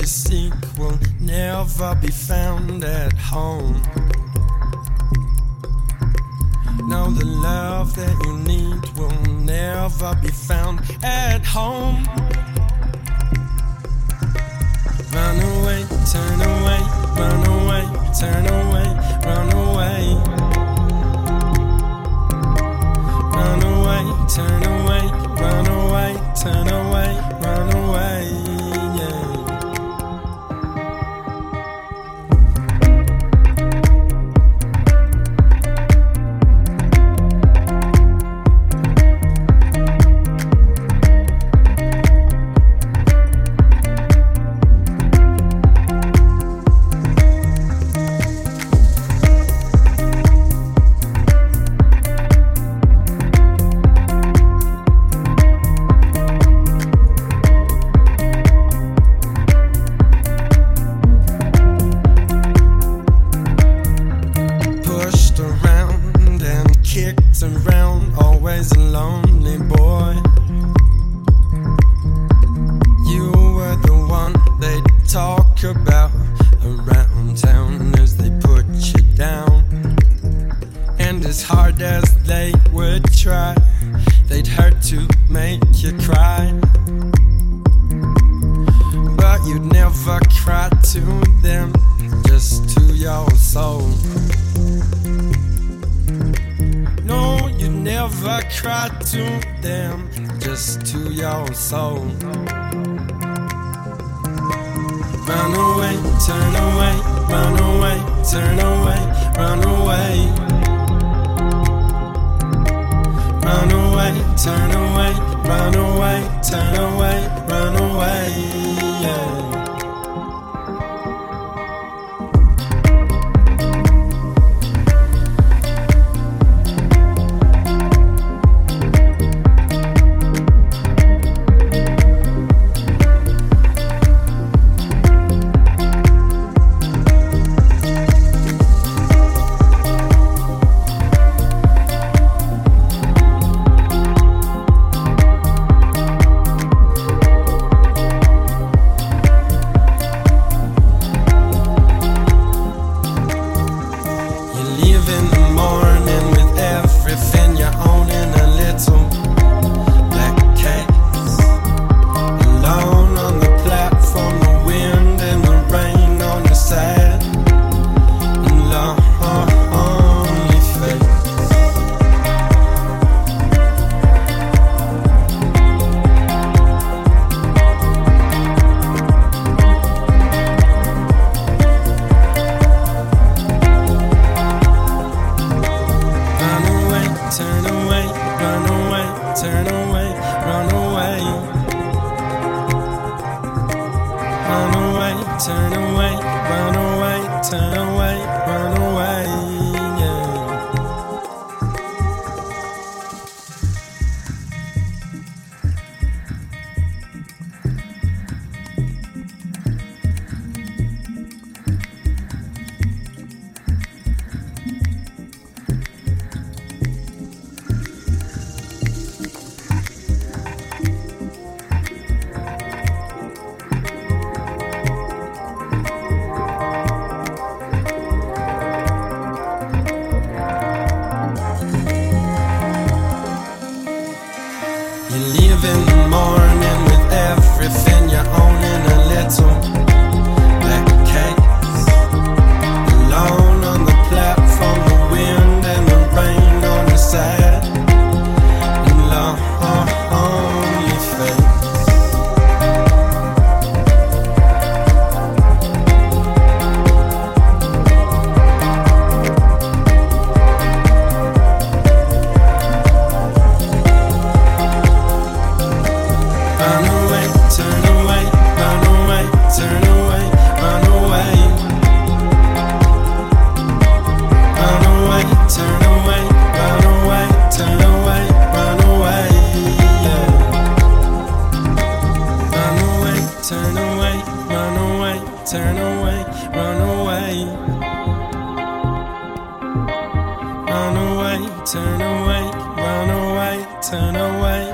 you seek will never be found at home. No, the love that you need will never be found at home. turn away, run away. Run away, turn away, run away, turn away.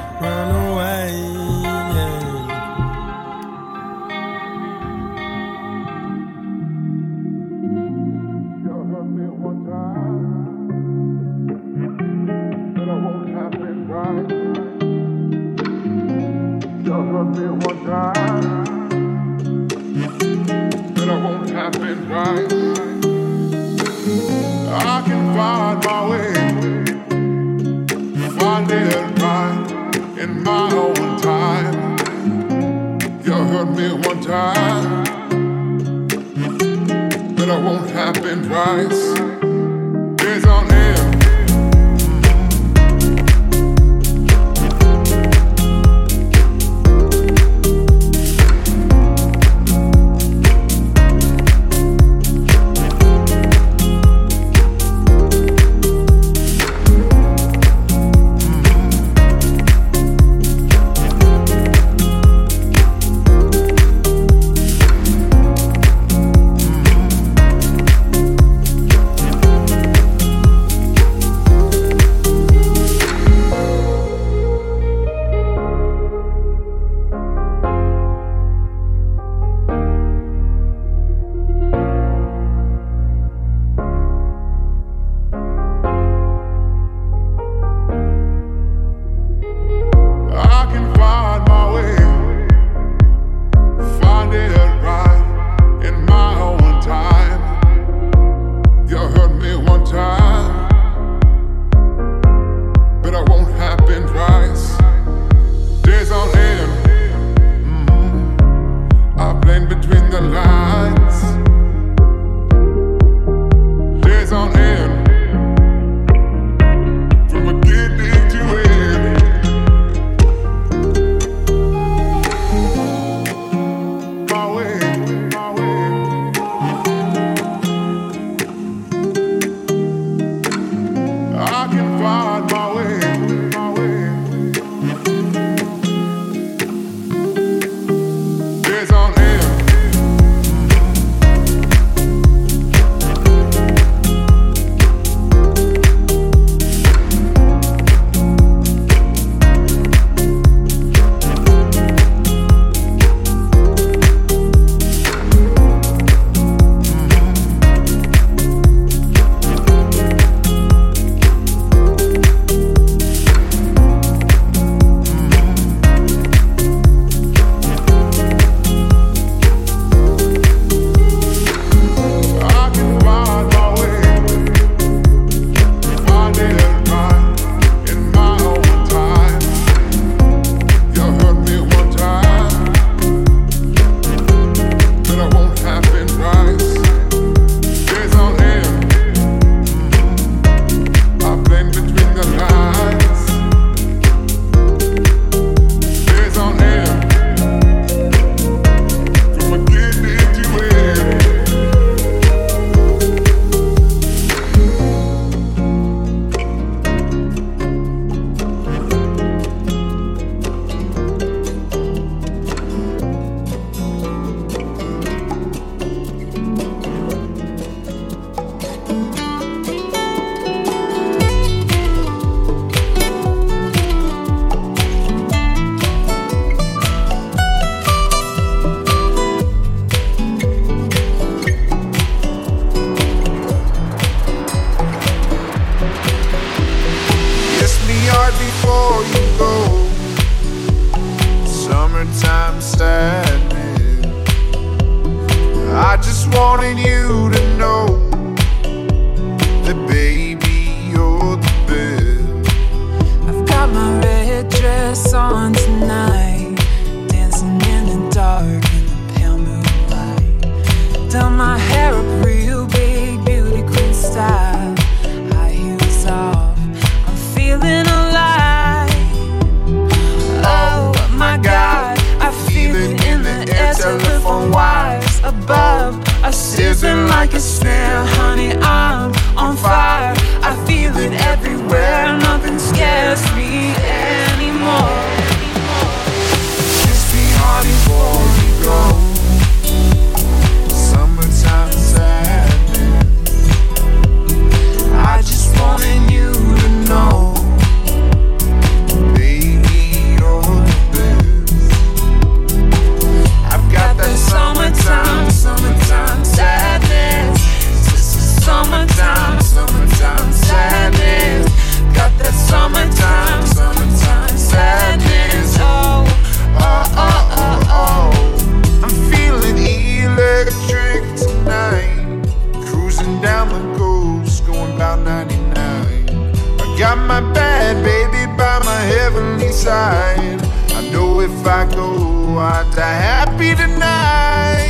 not that happy tonight.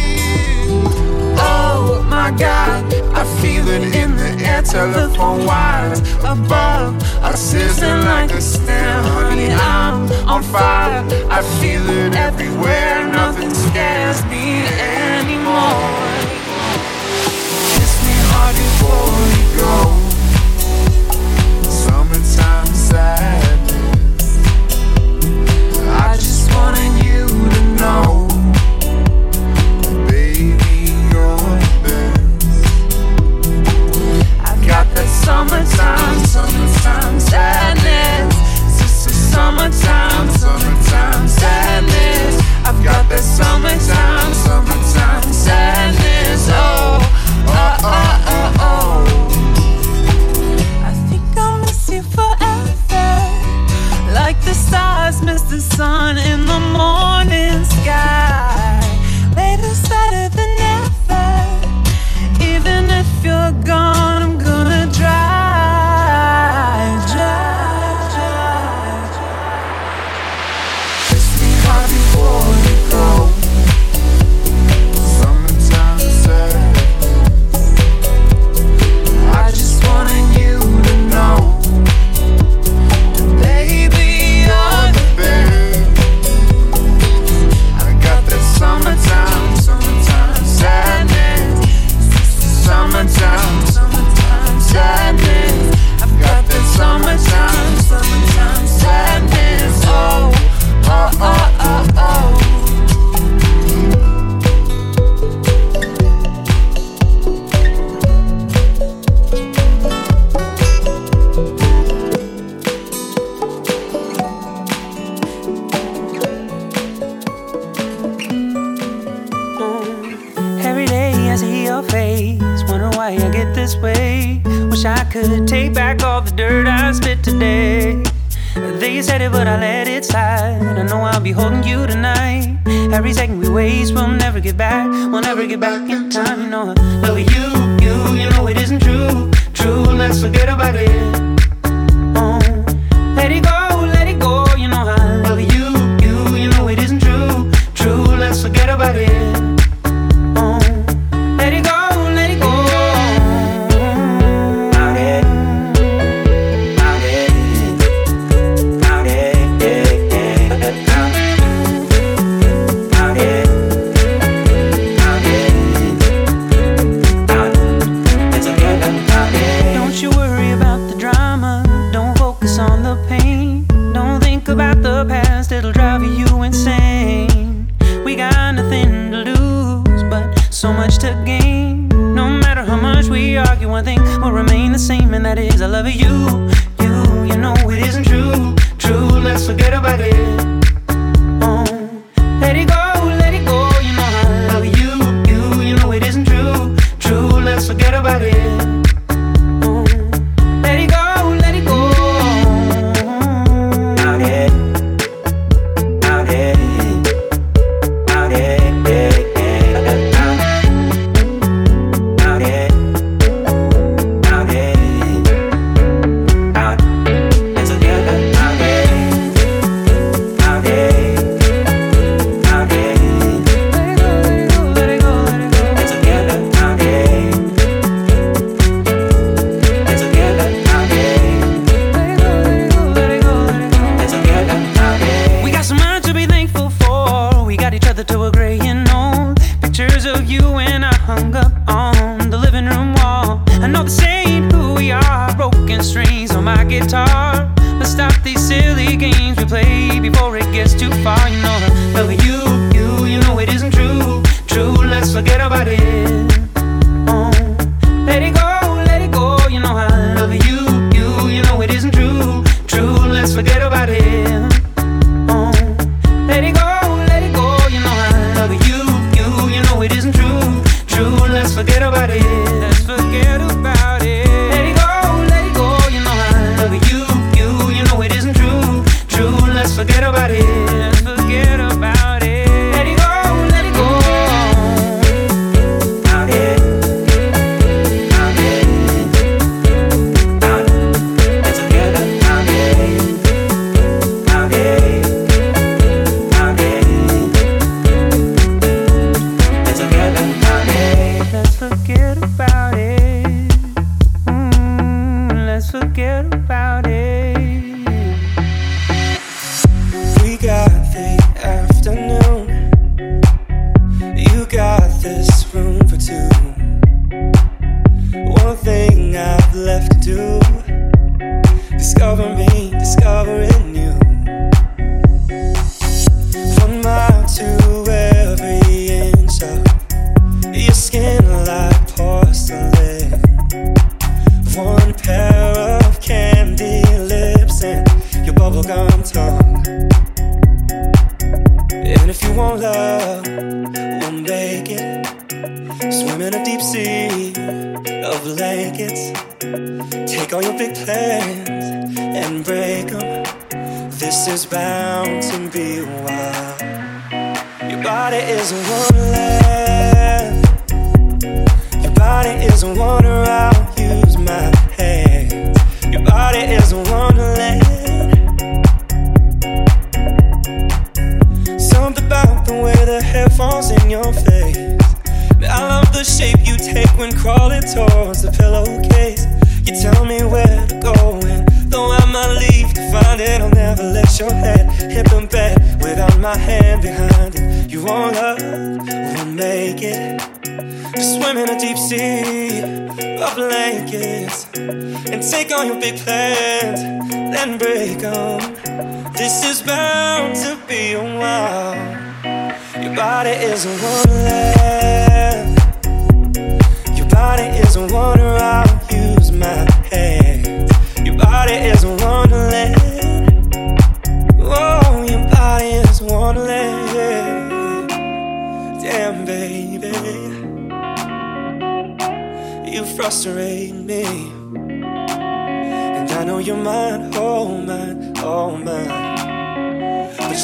Oh my God, I feel it in the air. Telephone wires above are sizzling like a snare. Honey, I'm on fire. I feel it everywhere. Nothing scares me anymore. Kiss me hard before you go. Summertime sad. summertime sadness. This is summertime, summertime sadness. I've got that summertime, sadness. Oh, oh, oh, oh, oh. I think I'll miss forever, like the stars miss the sun.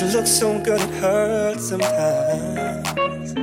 But looks so good, it hurts sometimes.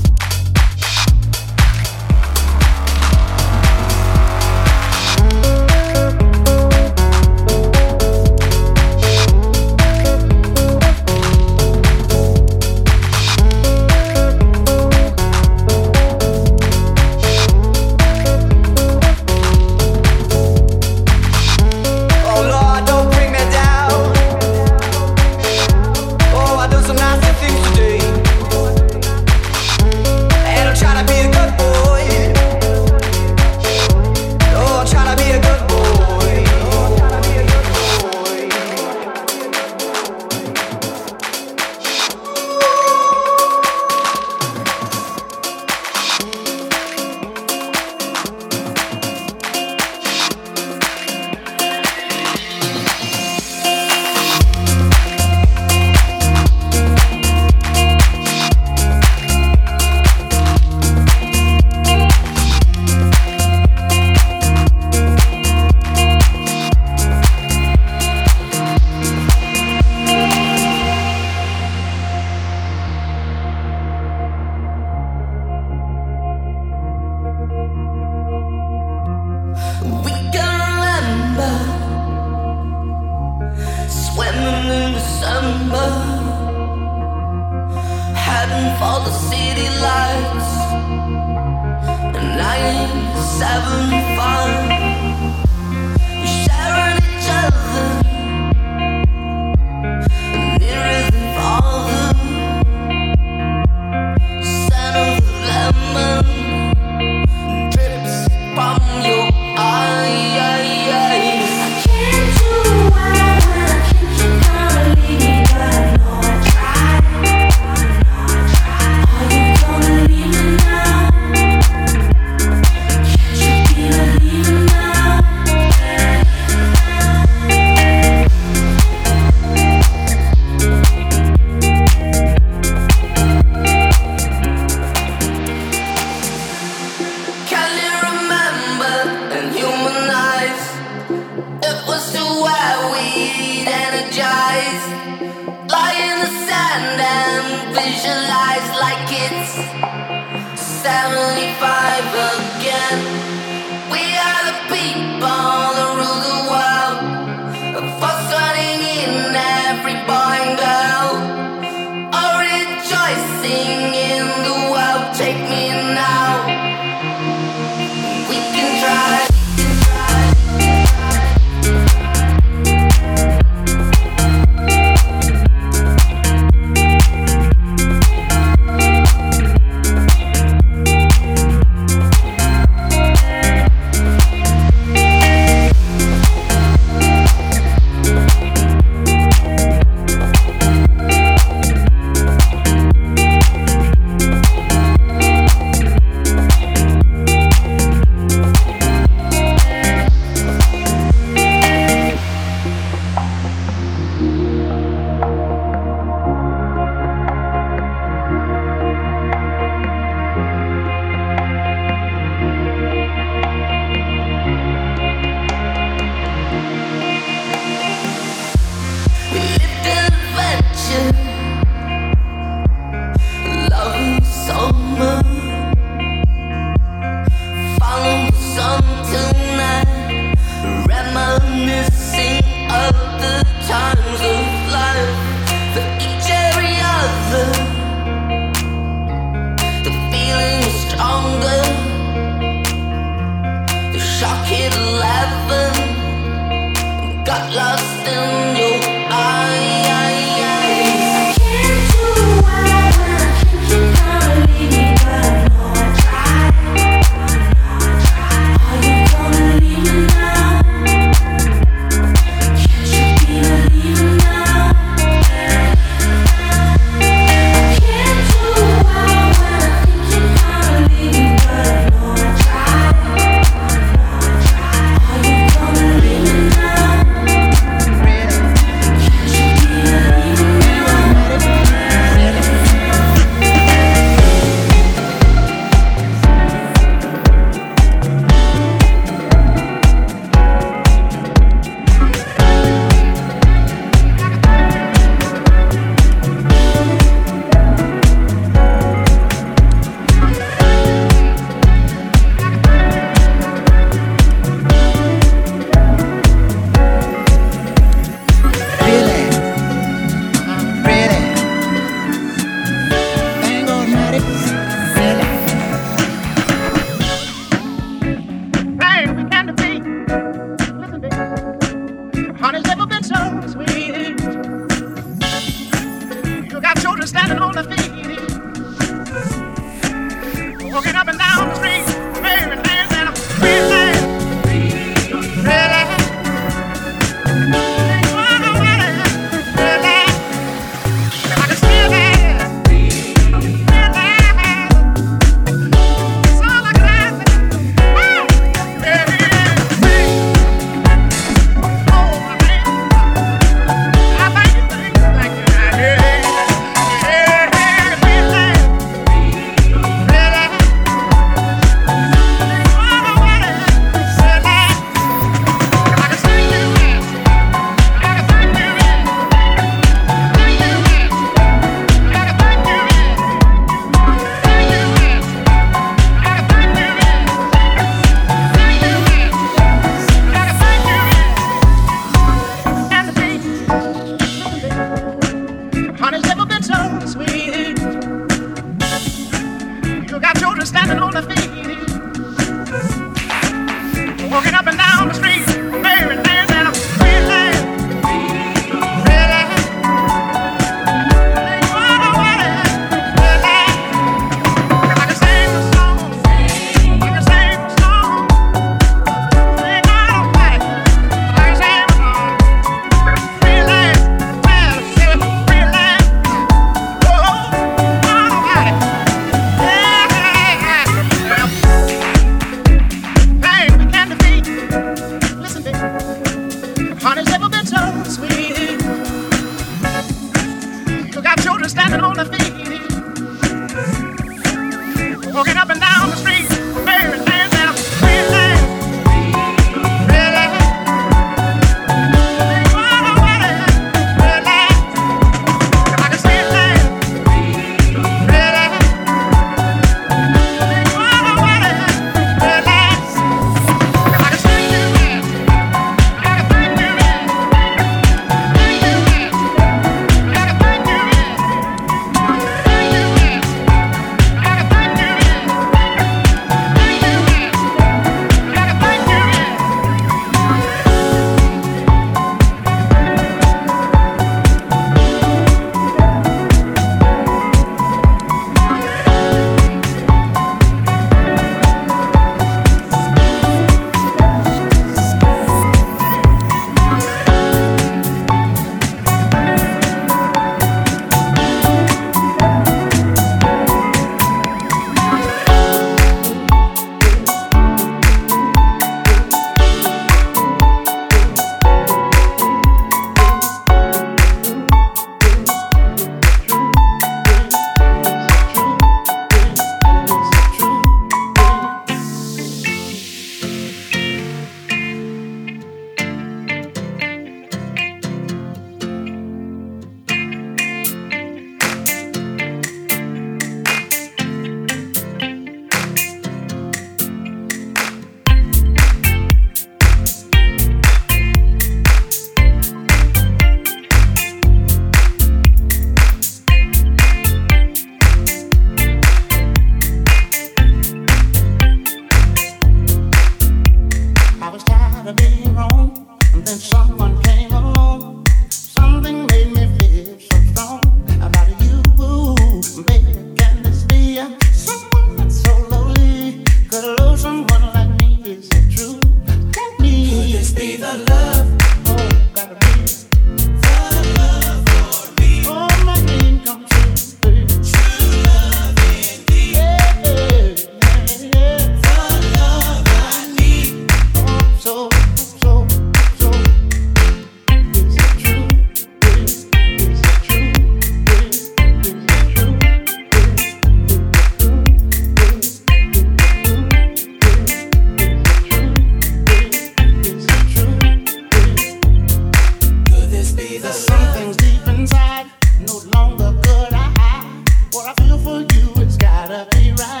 for you, it's gotta be right.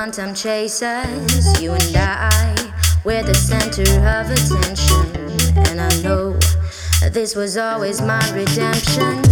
quantum chasers, you and I, we're the center of attention. And I know this was always my redemption.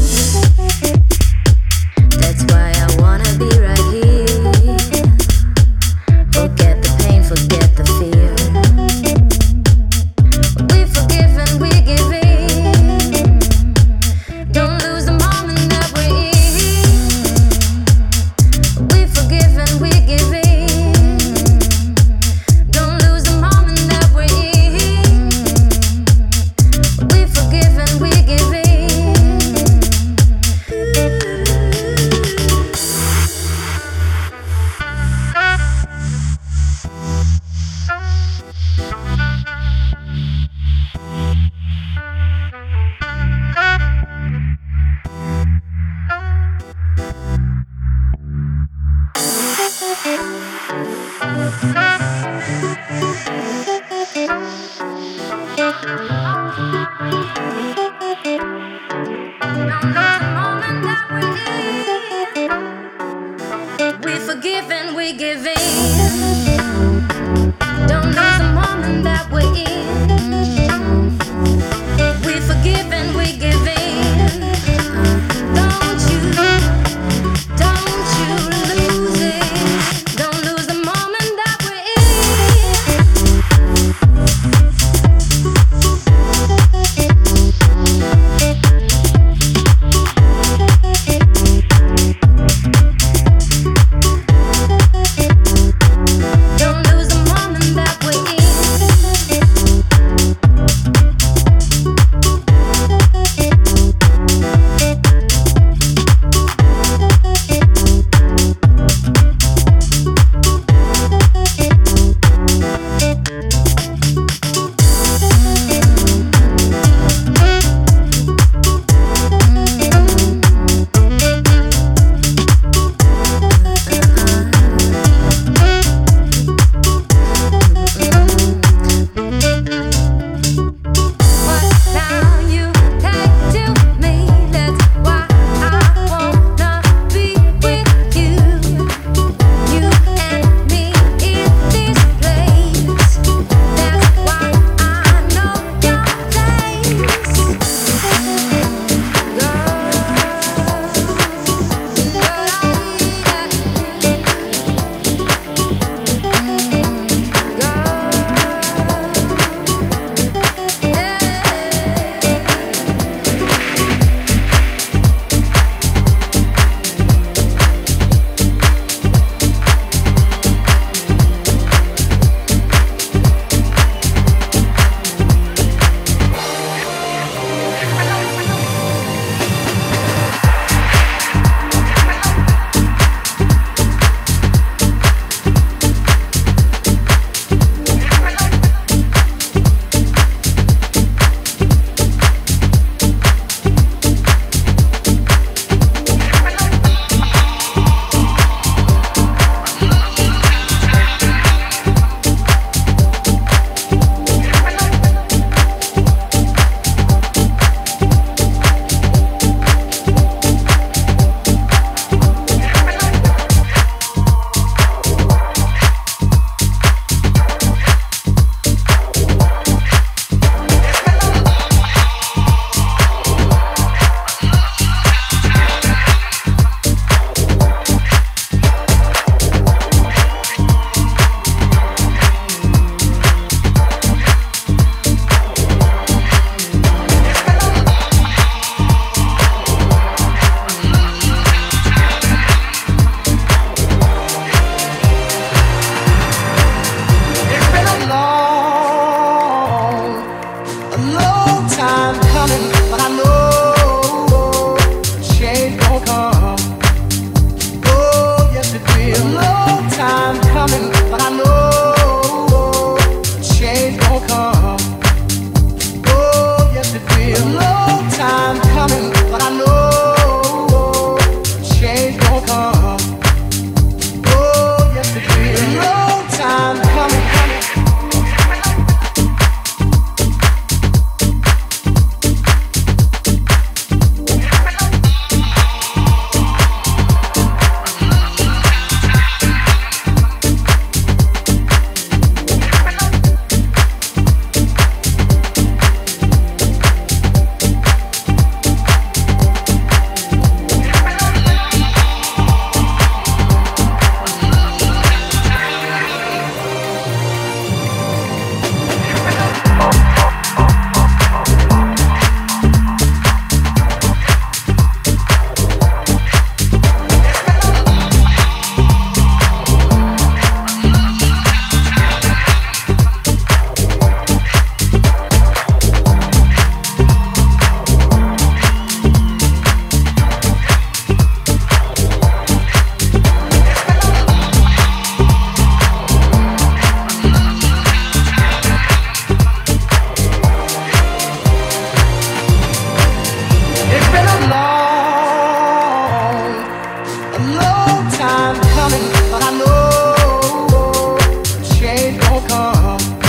Oh.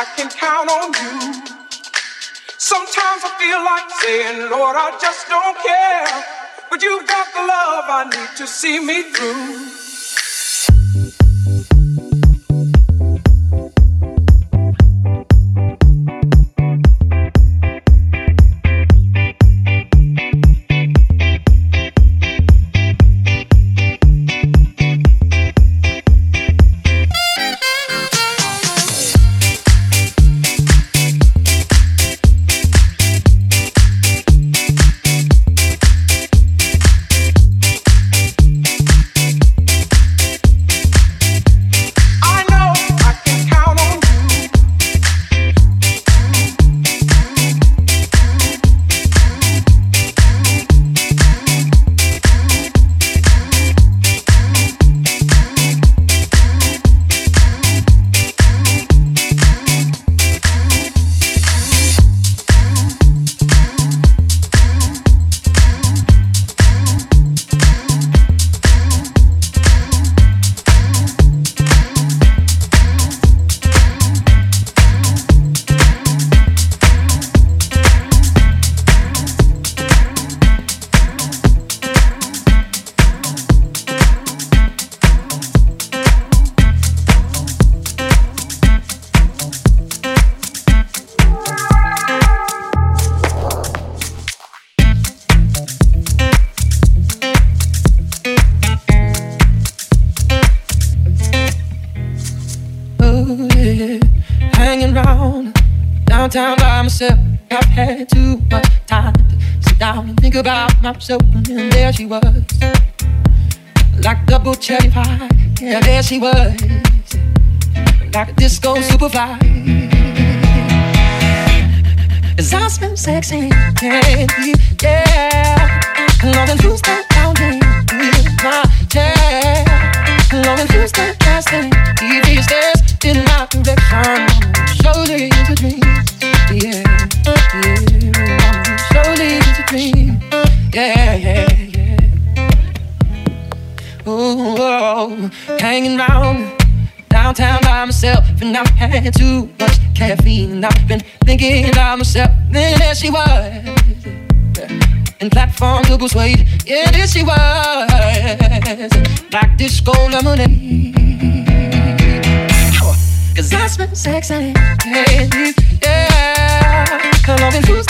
I can count on you. Sometimes I feel like saying, Lord, I just don't care. But you've got the love I need to see me through. Myself, and there she was, like double cherry pie. Yeah, there she was, like a disco superfly. Cause I smell sexy, candy, yeah. Long and who's that counting in my chair? Long and who's that casting TV stairs in my direction? Surely it's a dream, yeah, yeah. Dream. Yeah, yeah, yeah. Ooh, oh, hanging around downtown by myself, and I've had too much caffeine. And I've been thinking about myself. Then there she was, in platform double suede. Yeah, there she was, like disco lemonade. Cause I smell sexy, yeah, yeah. Loving who's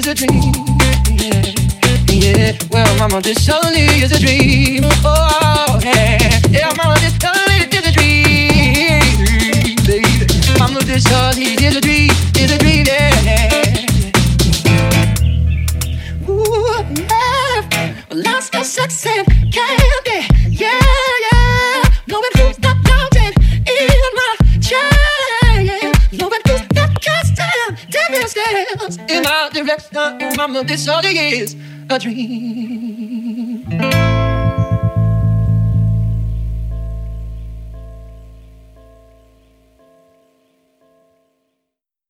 is a dream. Yeah, yeah. Well, mama, this totally is a dream. Oh, yeah. Yeah, mama, this totally is a dream. Baby, mama, this totally is a dream. Is a dream, yeah. Ooh, yeah. Well, I smell sexy candy. In my direction. Mama, this all is a dream.